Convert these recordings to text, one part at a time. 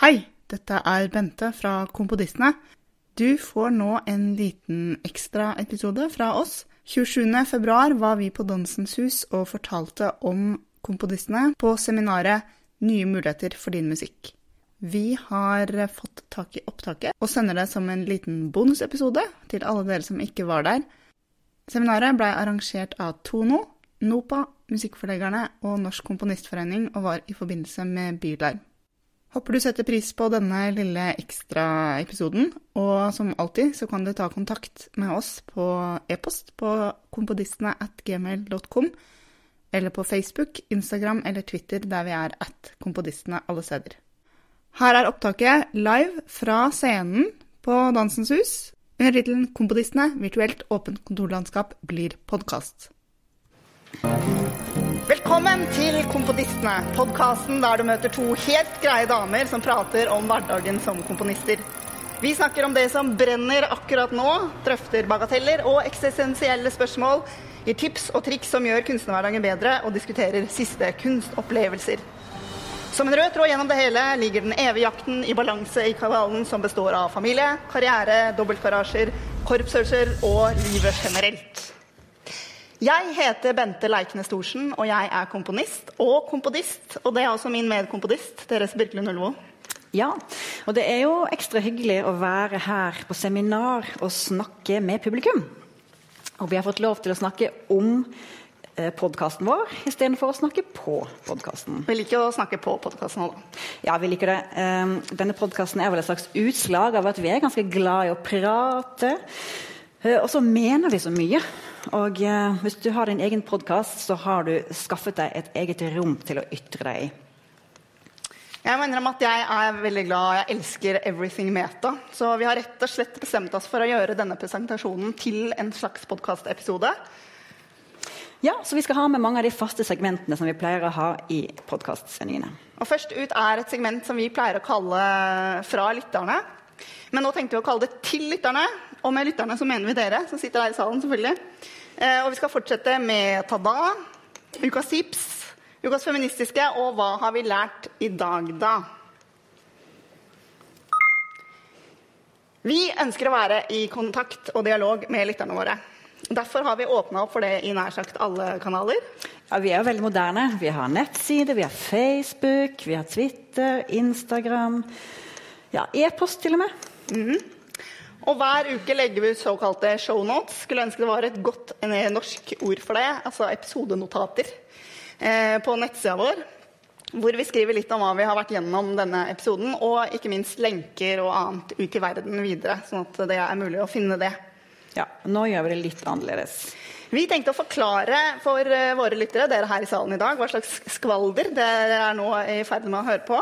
Hei, dette er Bente fra Kompodistene. Du får nå en liten ekstraepisode fra oss. 27.2 var vi på Dansens Hus og fortalte om Kompodistene på seminaret Nye muligheter for din musikk. Vi har fått tak i opptaket og sender det som en liten bonusepisode til alle dere som ikke var der. Seminaret blei arrangert av Tono, NOPA, Musikkforleggerne og Norsk Komponistforening og var i forbindelse med Bylarm. Håper du setter pris på denne lille ekstraepisoden, og som alltid så kan du ta kontakt med oss på e-post på kompodistene at gmail.com, eller på Facebook, Instagram eller Twitter der vi er at kompodistene alle steder. Her er opptaket live fra scenen på Dansens Hus under tittelen 'Kompodistene virtuelt åpent kontorlandskap blir podkast'. Velkommen til Komponistene, podkasten der du møter to helt greie damer som prater om hverdagen som komponister. Vi snakker om det som brenner akkurat nå, drøfter bagateller og eksistensielle spørsmål, gir tips og triks som gjør kunstnerhverdagen bedre, og diskuterer siste kunstopplevelser. Som en rød tråd gjennom det hele ligger den evige jakten i balanse i kabalen som består av familie, karriere, dobbeltgarasjer, korpsøvelser og livet generelt. Jeg heter Bente Leiknes-Storsen, og jeg er komponist og komponist. Og det er også min medkomponist, Therese Birkelund Ullevål. Ja, og det er jo ekstra hyggelig å være her på seminar og snakke med publikum. Og vi har fått lov til å snakke om eh, podkasten vår istedenfor å snakke på podkasten. Vi liker å snakke på podkasten òg, da. Ja, vi liker det. Um, denne podkasten er vel et slags utslag av at vi er ganske glad i å prate. Uh, og så mener vi så mye. Og eh, hvis du har din egen podkast, så har du skaffet deg et eget rom til å ytre deg i. Jeg må innrømme at jeg er veldig glad, jeg elsker Everything Meta. Så vi har rett og slett bestemt oss for å gjøre denne presentasjonen til en slags podkastepisode. Ja, så Vi skal ha med mange av de faste segmentene som vi pleier å ha i podkastsendingene. Og Først ut er et segment som vi pleier å kalle Fra lytterne. Men nå tenkte vi å kalle det Til lytterne. Og med lytterne så mener vi dere som sitter her i salen. selvfølgelig. Eh, og vi skal fortsette med Tada, Ukas tips, Ukas feministiske og Hva har vi lært i dag, da? Vi ønsker å være i kontakt og dialog med lytterne våre. Derfor har vi åpna opp for det i nær sagt alle kanaler. Ja, Vi er jo veldig moderne. Vi har nettside, vi har Facebook, vi har Twitter, Instagram Ja, e-post til og med. Mm -hmm. Og hver uke legger vi ut såkalte shownotes. Skulle ønske det var et godt norsk ord for det. Altså episodenotater eh, på nettsida vår. Hvor vi skriver litt om hva vi har vært gjennom denne episoden. Og ikke minst lenker og annet ut i verden videre, sånn at det er mulig å finne det. Ja, nå gjør vi det litt annerledes. Vi tenkte å forklare for våre lyttere dere her i salen i dag, hva slags skvalder dere er nå i ferd med å høre på.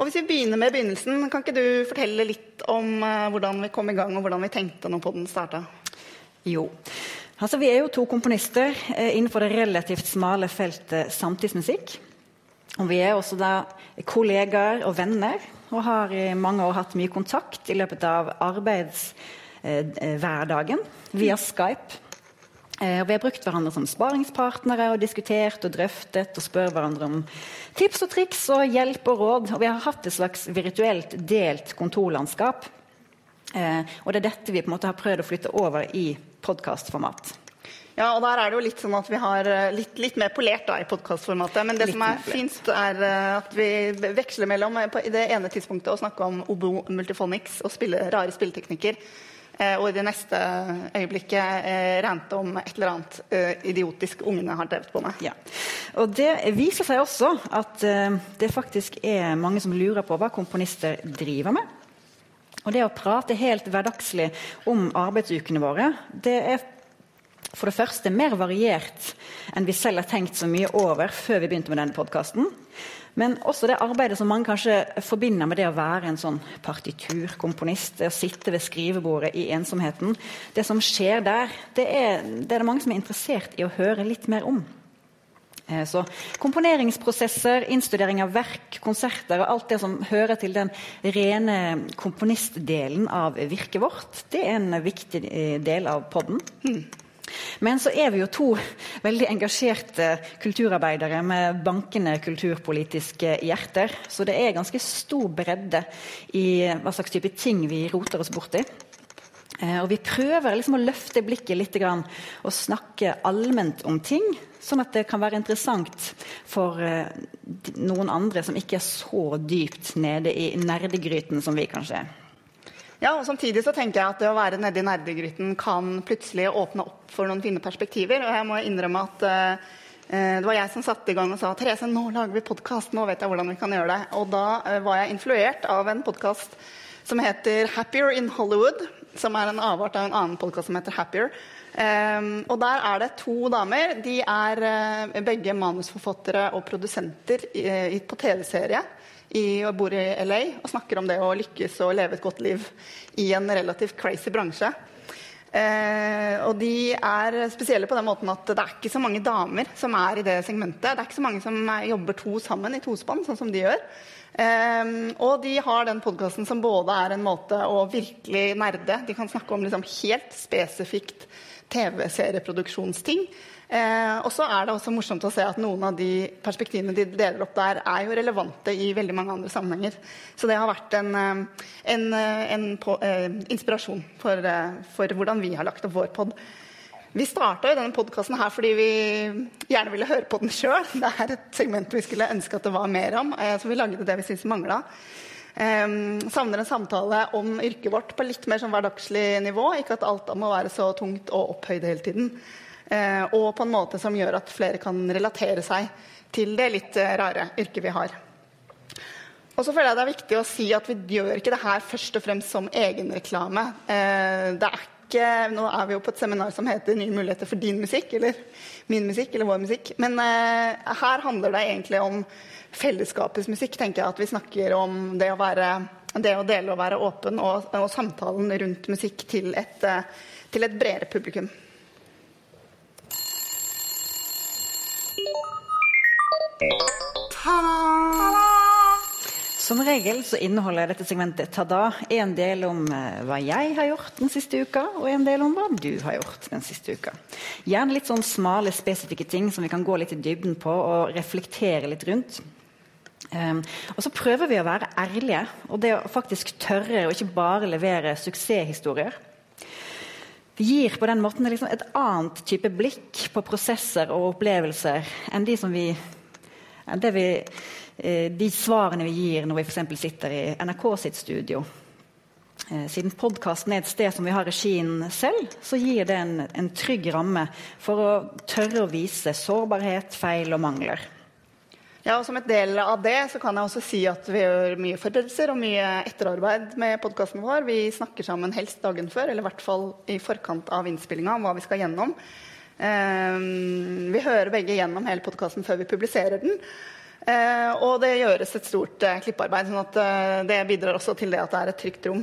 Og hvis vi begynner med begynnelsen, Kan ikke du fortelle litt om uh, hvordan vi kom i gang, og hvordan vi tenkte når podden starta? Jo. Altså, vi er jo to komponister eh, innenfor det relativt smale feltet samtidsmusikk. Og vi er også da kollegaer og venner, og har i mange år hatt mye kontakt i løpet av arbeidshverdagen eh, via Skype. Eh, vi har brukt hverandre som sparingspartnere og diskutert og drøftet og spør hverandre om tips og triks og hjelp og råd. Og vi har hatt et slags virtuelt delt kontorlandskap. Eh, og det er dette vi på en måte har prøvd å flytte over i podkastformat. Ja, og der er det jo litt sånn at vi har eh, litt, litt mer polert da, i podkastformatet. Men det litt som er fint, er at vi veksler mellom på, i det ene tidspunktet å snakke om Obo multifonics og spille rare spilleteknikker. Eh, og i det neste øyeblikket rente rante om et eller annet eh, idiotisk ungene har drevet på med. Ja. Og Det viser seg også at det faktisk er mange som lurer på hva komponister driver med. Og det å prate helt hverdagslig om arbeidsukene våre, det er for det første mer variert enn vi selv har tenkt så mye over før vi begynte med denne podkasten. Men også det arbeidet som mange kanskje forbinder med det å være en sånn partiturkomponist. Det å sitte ved skrivebordet i ensomheten. Det som skjer der, det er det, er det mange som er interessert i å høre litt mer om. Eh, så Komponeringsprosesser, innstudering av verk, konserter og alt det som hører til den rene komponistdelen av virket vårt, det er en viktig eh, del av podden. Mm. Men så er vi jo to veldig engasjerte kulturarbeidere med bankende kulturpolitiske hjerter. Så det er ganske stor bredde i hva slags type ting vi roter oss borti. Eh, og vi prøver liksom å løfte blikket litt og snakke allment om ting. Sånn at det kan være interessant for eh, noen andre som ikke er så dypt nede i nerdegryten som vi kanskje er. Ja, og Samtidig så tenker jeg at det å være nedi nerdegryten kan plutselig åpne opp for noen fine perspektiver. Og jeg må innrømme at uh, det var jeg som satte i gang og sa Therese, nå lager vi podkast. Nå vet jeg hvordan vi kan gjøre det. Og da uh, var jeg influert av en podkast som heter Happier in Hollywood. Som er en avart av en annen podkast som heter Happier. Um, og der er det to damer. De er begge manusforfattere og produsenter på TV-serie i, og bor i LA og snakker om det å lykkes og leve et godt liv i en relativt crazy bransje. Eh, og de er spesielle på den måten at det er ikke så mange damer som er i det segmentet. Det er ikke så mange som jobber to sammen i tospann, sånn som de gjør. Eh, og de har den podkasten som både er en måte å virkelig nerde De kan snakke om liksom helt spesifikt TV-serieproduksjonsting. Eh, og så er det også morsomt å se at noen av de perspektivene de deler opp der, er jo relevante i veldig mange andre sammenhenger. Så det har vært en, eh, en, eh, en på, eh, inspirasjon for, eh, for, hvordan vi har lagt opp vår pod. Vi starta denne podkasten her fordi vi gjerne ville høre på den sjøl. Det er et segment vi skulle ønske at det var mer om, så vi lagde det vi syntes mangla. Um, savner en samtale om yrket vårt på litt mer sånn hverdagslig nivå. Ikke at alt må være så tungt og opphøyd hele tiden. Eh, og på en måte som gjør at flere kan relatere seg til det litt eh, rare yrket vi har. Og så føler jeg det er viktig å si at vi gjør ikke det her først og fremst som egenreklame. Eh, det er nå er vi jo på et seminar som heter 'Nye muligheter for din musikk', eller min musikk, eller vår musikk. Men her handler det egentlig om fellesskapets musikk, tenker jeg. At vi snakker om det å, være, det å dele og være åpen, og, og samtalen rundt musikk til et, til et bredere publikum. Som regel så inneholder dette segmentet ta-da en del om eh, hva jeg har gjort den siste uka, og en del om hva du har gjort den siste uka. Gjerne litt sånn smale, spesifikke ting som vi kan gå litt i dybden på og reflektere litt rundt. Um, og så prøver vi å være ærlige, og det å faktisk tørre å ikke bare levere suksesshistorier. Vi gir på den måten liksom et annet type blikk på prosesser og opplevelser enn de, som vi, enn vi, eh, de svarene vi gir når vi f.eks. sitter i NRK sitt studio. Eh, siden podkasten er et sted som vi har regien selv, så gir det en, en trygg ramme for å tørre å vise sårbarhet, feil og mangler. Ja, og Som et del av det så kan jeg også si at vi gjør mye forberedelser og mye etterarbeid med podkasten vår. Vi snakker sammen helst dagen før, eller i hvert fall i forkant av innspillinga om hva vi skal gjennom. Um, vi hører begge gjennom hele podkasten før vi publiserer den. Uh, og det gjøres et stort uh, klippearbeid, sånn at uh, det bidrar også til det at det er et trygt rom.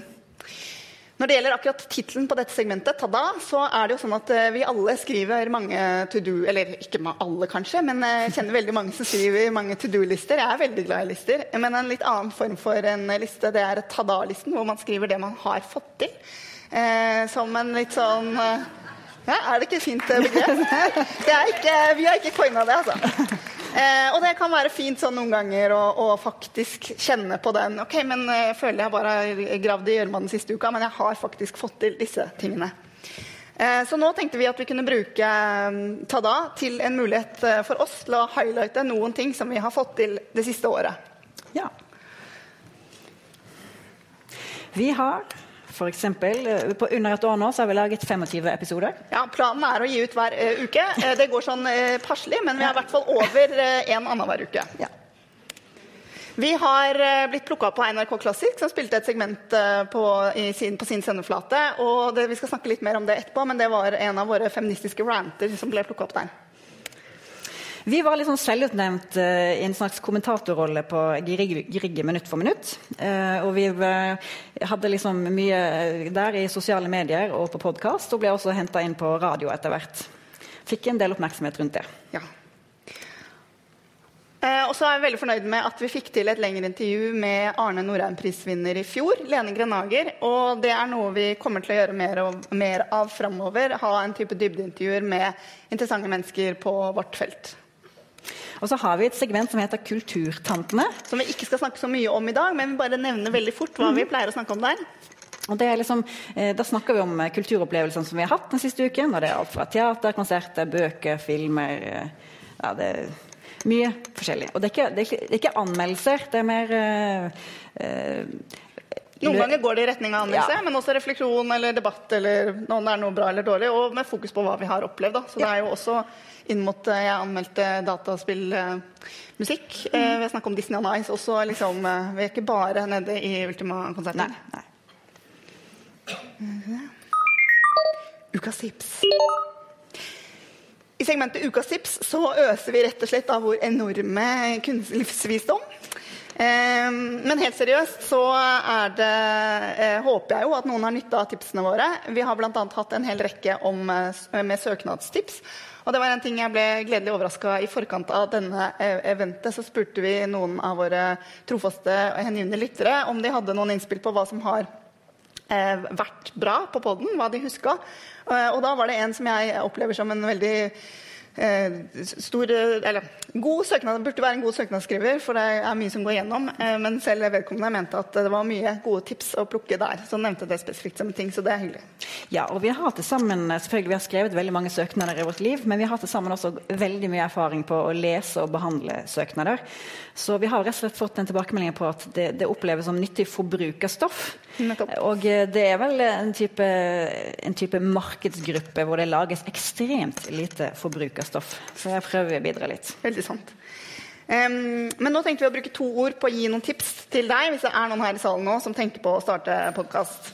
Når det gjelder akkurat tittelen på dette segmentet, Tada, så er det jo sånn at eh, vi alle skriver mange to do Eller ikke alle, kanskje, men jeg kjenner veldig mange som skriver mange to do-lister. Jeg er veldig glad i lister. Men en litt annen form for en liste, det er Tada-listen, hvor man skriver det man har fått til. Eh, som en litt sånn eh, ja, Er det ikke fint begrep? Ikke, vi har ikke coina det, altså. Eh, og det kan være fint sånn noen ganger å, å, faktisk kjenne på den. Ok, men jeg eh, føler jeg bare har gravd i gjørma den siste uka, men jeg har faktisk fått til disse tingene. Eh, så nå tenkte vi at vi kunne bruke um, Tada til en mulighet uh, for oss til å highlighte noen ting som vi har fått til det siste året. Ja. Vi har F.eks. Eh, på under et år nå så har vi laget 25 episoder. Ja, Planen er å gi ut hver uh, uke. Uh, det går sånn uh, passelig, men vi har i hvert fall over uh, annenhver uke. Ja. Vi har blitt plukka opp på NRK Classic, som spilte et segment på sin, på, sin, sendeflate. og det, Vi skal snakke litt mer om det etterpå, men det var en av våre feministiske ranter som ble plukka opp der. Vi var litt sånn selvutnevnt uh, i en slags kommentatorrolle på Grieg minutt for minutt. Uh, og vi uh, hadde liksom mye der i sosiale medier og på podkast, og ble også henta inn på radio etter hvert. Fikk en del oppmerksomhet rundt det. Ja. Eh, og så er jeg veldig fornøyd med at vi fikk til et lengre intervju med Arne Norheim-prisvinner i fjor, Lene Grenager. Og det er noe vi kommer til å gjøre mer, og, mer av framover. Ha en type dybdeintervjuer med interessante mennesker på vårt felt. Og så har vi et segment som heter Kulturtantene. Som vi ikke skal snakke så mye om i dag, men vi bare nevner veldig fort hva vi pleier å snakke om der. Og liksom, eh, da snakker vi om kulturopplevelsene som vi har hatt den siste uken. og Det er alt fra teater, konserter, bøker, filmer eh, ja, det er mye forskjellig. Og det er ikke, det er ikke, det er ikke anmeldelser. Det er mer uh, noen ganger går det i retning av anmeldelse, ja. men også refleksjon eller debatt eller det er noe bra eller dårlig, og med fokus på hva vi har opplevd. Da. Så ja. det er jo også inn mot Jeg anmeldte dataspillmusikk. Mm. Eh, vi har snakket om Disney on Ice også. Liksom, vi er ikke bare nede i Ultima-konserten. Nei, nei. Ukas tips. I segmentet Ukas tips så øser vi rett og slett av vår enorme kunstlivsvisdom. Men helt seriøst så er det, eh, håper jeg jo at noen har nytte av tipsene våre. Vi har bl.a. hatt en hel rekke om, eh, med søknadstips. Og det var en ting jeg ble gledelig overraska i forkant av denne eh, eventet. Så spurte vi noen av våre trofaste og hengivne lyttere om de hadde noen innspill på hva som har eh, vært bra på poden, hva de huska. Eh, og da var det en som jeg opplever som en veldig stor, eller, god søknad, burde være en god søknadsskriver, for det er mye som går gjennom. Eh, men selv vedkommende mente at det var mye gode tips å plukke der. Så nevnte det spesifikt som en ting, så det er hyggelig. Ja, og vi har til sammen, selvfølgelig vi har skrevet veldig mange søknader i vårt liv, men vi har til sammen også veldig mye erfaring på å lese og behandle søknader. Så vi har rett og slett fått en tilbakemelding på at det, det oppleves som nyttig forbrukerstoff. Og eh, det er vel en type, en type markedsgruppe hvor det lages ekstremt lite forbrukerstoff stoff. Så jeg prøver å bidra litt. Veldig sant. Um, men nå tenkte vi å bruke to ord på å gi noen tips til deg, hvis det er noen her i salen nå som tenker på å starte podkast.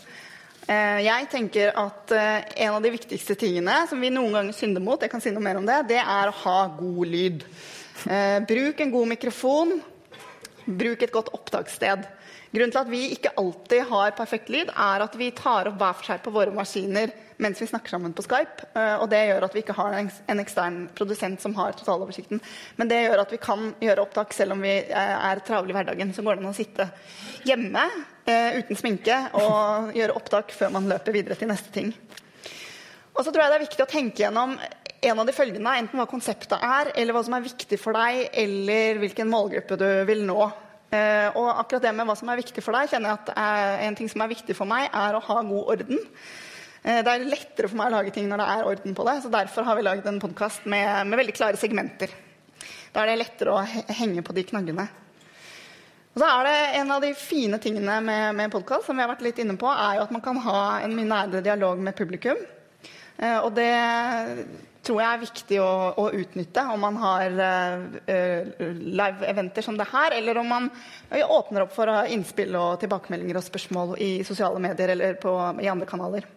Uh, eh, jeg tenker at uh, en av de viktigste tingene som vi noen ganger synder mot, jeg kan si noe mer om det, det er å ha god lyd. Uh, bruk en god mikrofon. Bruk et godt opptakssted. Grunnen til at vi ikke alltid har perfekt lyd, er at vi tar opp hver for seg på våre maskiner mens vi snakker sammen på Skype. Eh, og det gjør at vi ikke har en ekstern produsent som har totaloversikten. Men det gjør at vi kan gjøre opptak selv om vi eh, er travle i hverdagen. Så går det an å sitte hjemme eh, uten sminke og gjøre opptak før man løper videre til neste ting. Og så tror jeg det er viktig å tenke gjennom en av de følgende, enten hva konseptet er, eller hva som er viktig for deg, eller hvilken målgruppe du vil nå. Uh, og akkurat det med hva som er viktig for deg, kjenner jeg at er, en ting som er viktig for meg, er å ha god orden. Uh, det er lettere for meg å lage ting når det er orden på det. så Derfor har vi lagd en podkast med, med, veldig klare segmenter. Da er det lettere å henge på de knaggene. Og så er det En av de fine tingene med, med podkast som vi har vært litt inne på, er jo at man kan ha en mye nærere dialog med publikum. Uh, og det tror jeg er viktig å, å utnytte om man har uh, live-eventer som det her, eller om man åpner opp for innspill og tilbakemeldinger og spørsmål i sosiale medier eller på, i andre kanaler.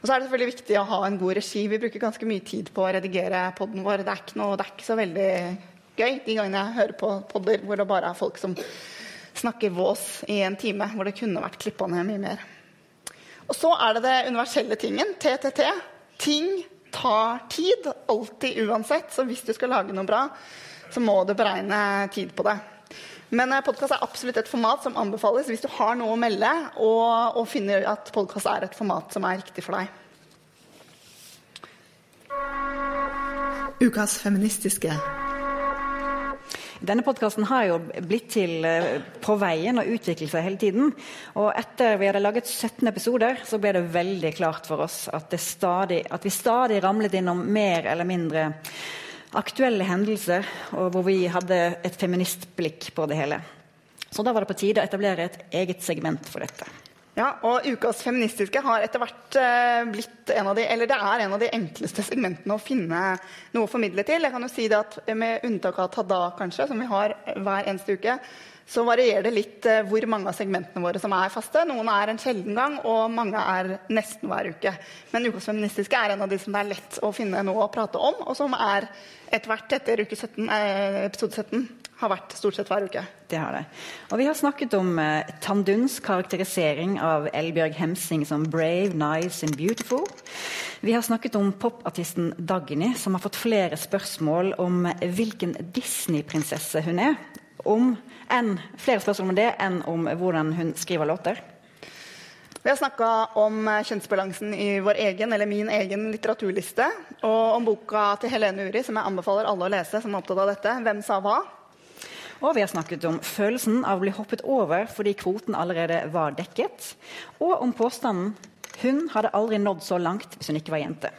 Og så er det selvfølgelig viktig å ha en god regi. Vi bruker ganske mye tid på å redigere poden vår. Det er, ikke noe, det er ikke så veldig gøy de gangene jeg hører på podder hvor det bare er folk som snakker vås i en time, hvor det kunne vært klippa ned mye mer. Og så er det det universelle tingen, TTT. Ting tar tid. Alltid uansett. Så hvis du skal lage noe bra, så må du beregne tid på det. Men eh, podkast er absolutt et format som anbefales hvis du har noe å melde og, og finner at podkast er et format som er riktig for deg. Ukas feministiske denne podkasten har jo blitt til eh, på veien og utviklet seg hele tiden. Og etter vi hadde laget 17 episoder, så ble det veldig klart for oss at, stadig, at vi stadig ramlet innom mer eller mindre aktuelle hendelser, og hvor vi hadde et feministblikk på det hele. Så da var det på tide å etablere et eget segment for dette. Ja, og Ukas feministiske har etter hvert uh, blitt en av de, eller det er en av de enkleste segmentene å finne noe å formidle til. Jeg kan jo si det at Med unntak av Tada, kanskje, som vi har hver eneste uke, så varierer det litt uh, hvor mange av segmentene våre som er faste. Noen er en sjelden gang, og mange er nesten hver uke. Men Ukas feministiske er en av de som det er lett å finne noe å prate om, og som er etter hvert etter uke 17, eh, episode 17 har vært stort sett hver uke. Det har det. Og vi har snakket om eh, Tanduns karakterisering av Elbjørg Hemsing som 'brave, nice and beautiful'. Vi har snakket om popartisten Dagny, som har fått flere spørsmål om hvilken Disney-prinsesse hun er. Om, en, flere spørsmål om det enn om hvordan hun skriver låter. Vi har snakka om kjønnsbalansen i vår egen eller min egen litteraturliste. Og om boka til Helene Uri, som jeg anbefaler alle å lese som er opptatt av dette. 'Hvem sa hva?' Og vi har snakket om følelsen av å bli hoppet over fordi kvoten allerede var dekket. Og om påstanden 'hun hadde aldri nådd så langt hvis hun ikke var jente'.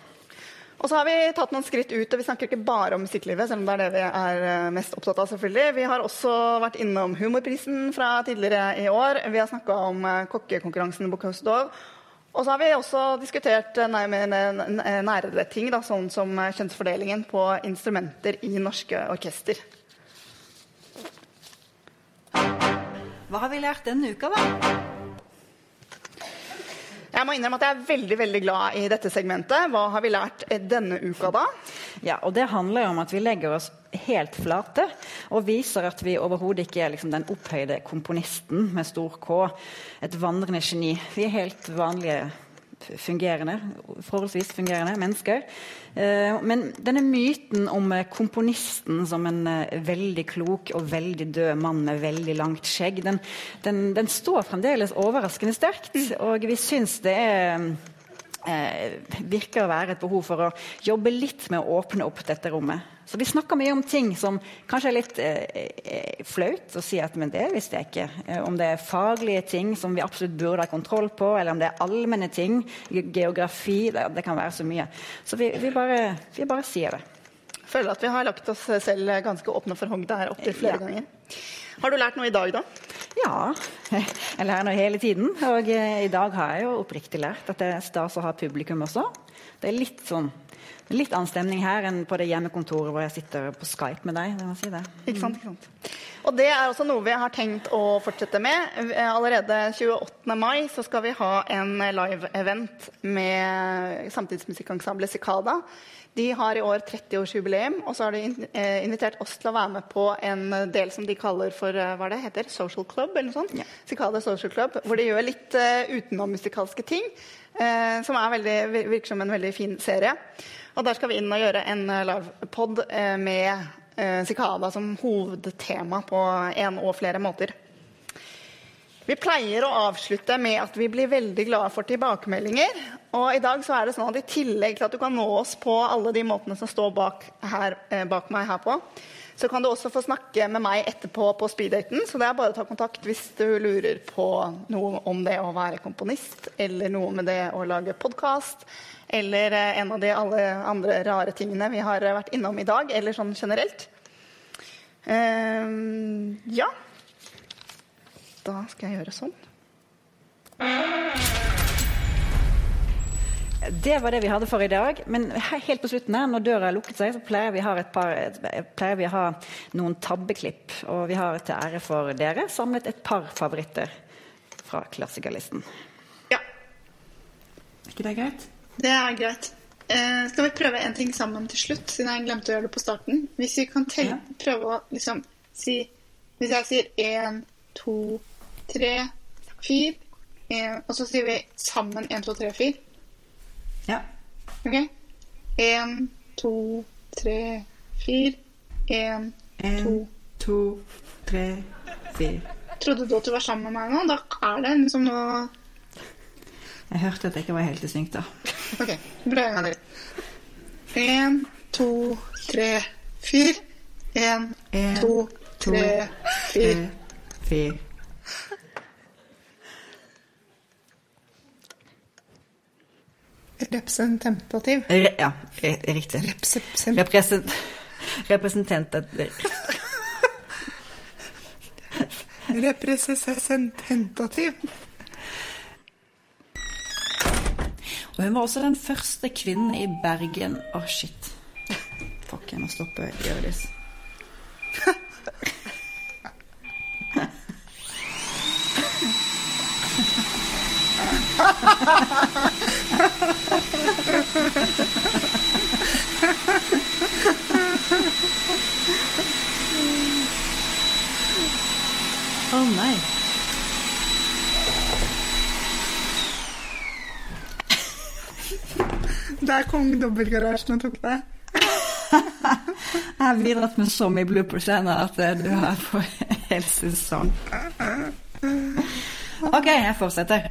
Og så har vi tatt noen skritt ut, og vi snakker ikke bare om musikklivet, selv om det er det vi er eh, mest opptatt av. selvfølgelig. Vi har også vært innom Humorprisen fra tidligere i år. Vi har snakka om eh, kokkekonkurransen på Kostov. Og så har vi også diskutert eh, nærere ting, da, sånn som kjønnsfordelingen på instrumenter i norske orkester. Hva har vi lært denne uka, da? Jeg må innrømme at jeg er veldig veldig glad i dette segmentet. Hva har vi lært denne uka, da? Ja, og Det handler jo om at vi legger oss helt flate og viser at vi overhodet ikke er liksom den opphøyde komponisten med stor K. Et vandrende geni. Vi er helt vanlige fungerende, forholdsvis fungerende mennesker. Eh, men denne myten om eh, komponisten som en eh, veldig klok og veldig død mann med veldig langt skjegg, den, den, den står fremdeles overraskende sterkt. Og vi syns det er virker å være et behov for å jobbe litt med å åpne opp dette rommet. Så vi snakker mye om ting som kanskje er litt eh, flaut å si at men det visste jeg ikke. Eh, om det er faglige ting som vi absolutt burde ha kontroll på, eller om det er allmenne ting. Geografi. Det, det kan være så mye. Så vi, vi, bare, vi bare sier det. Jeg føler at vi har lagt oss selv ganske åpne for hogg her opptil flere ja. ganger. Har du lært noe i dag, da? Ja, jeg lærer noe hele tiden. Og eh, i dag har jeg jo oppriktig lært at det er stas å ha publikum også. Det er litt sånn litt annen stemning her enn på det hjemmekontoret hvor jeg sitter på Skype med deg. si det. Ikke sant, ikke sant. Og det er også noe vi har tenkt å fortsette med. Allerede 28. mai så skal vi ha en live-event med samtidsmusikkensemblet Cicada. De har i år 30-årsjubileum, og så har de eh, invitert oss til å være med på en del som de kaller for eh, hva det heter, Social Club, eller noe sånt. Ja. Sikada Social Club, Hvor de gjør litt uh, utenommusikalske ting. Uh, som veldig, virker som en veldig fin serie. Og der skal vi inn og gjøre en eh, livepod eh, med eh, Cicada som hovedtema på en og flere måter. Vi pleier å avslutte med at vi blir veldig glade for tilbakemeldinger. Og i dag så er det sånn at i tillegg til at du kan nå oss på alle de måtene som står bak, her, bak meg her på, så kan du også få snakke med meg etterpå på speeddaten. Så det er bare å ta kontakt hvis du lurer på noe om det å være komponist, eller noe med det å lage podkast, eller eh, en av de alle andre rare tingene vi har vært innom i dag, eller sånn generelt. Uh, ja. Da skal jeg gjøre sånn. Det var det vi hadde for i dag. Men helt på slutten her, når døra har lukket seg, så pleier vi, par, pleier vi å ha noen tabbeklipp. Og vi har til ære for dere samlet et par favoritter fra klassikerlisten. Ja. Er ikke det greit? Det er greit. Eh, skal vi prøve en ting sammen til slutt, siden jeg glemte å gjøre det på starten? Hvis vi kan telle, ja. prøve å liksom si Hvis jeg sier én, to, tre, fire, og så sier vi sammen én, to, tre, fire. Ja. OK? Én, to, tre, fire. Én, to to, tre, fire. Trodde du at du var sammen med meg nå? Da er det liksom noe Jeg hørte at jeg ikke var helt i synk, da. OK. Bra en gang til. Én, to, tre, fire. Én, to, tre, fire. fire. Representativ. Re ja, riktig. Represent Represent representativ. Representativ. Og hun var også den første kvinnen i Bergen Å, oh, shit. Fuck, jeg må stoppe Hjørdis. Å nei. Der kom dobbeltgarasjen og tok det. Jeg har bidratt med så mye bloopers ennå at du har på hel sesong. OK, jeg fortsetter.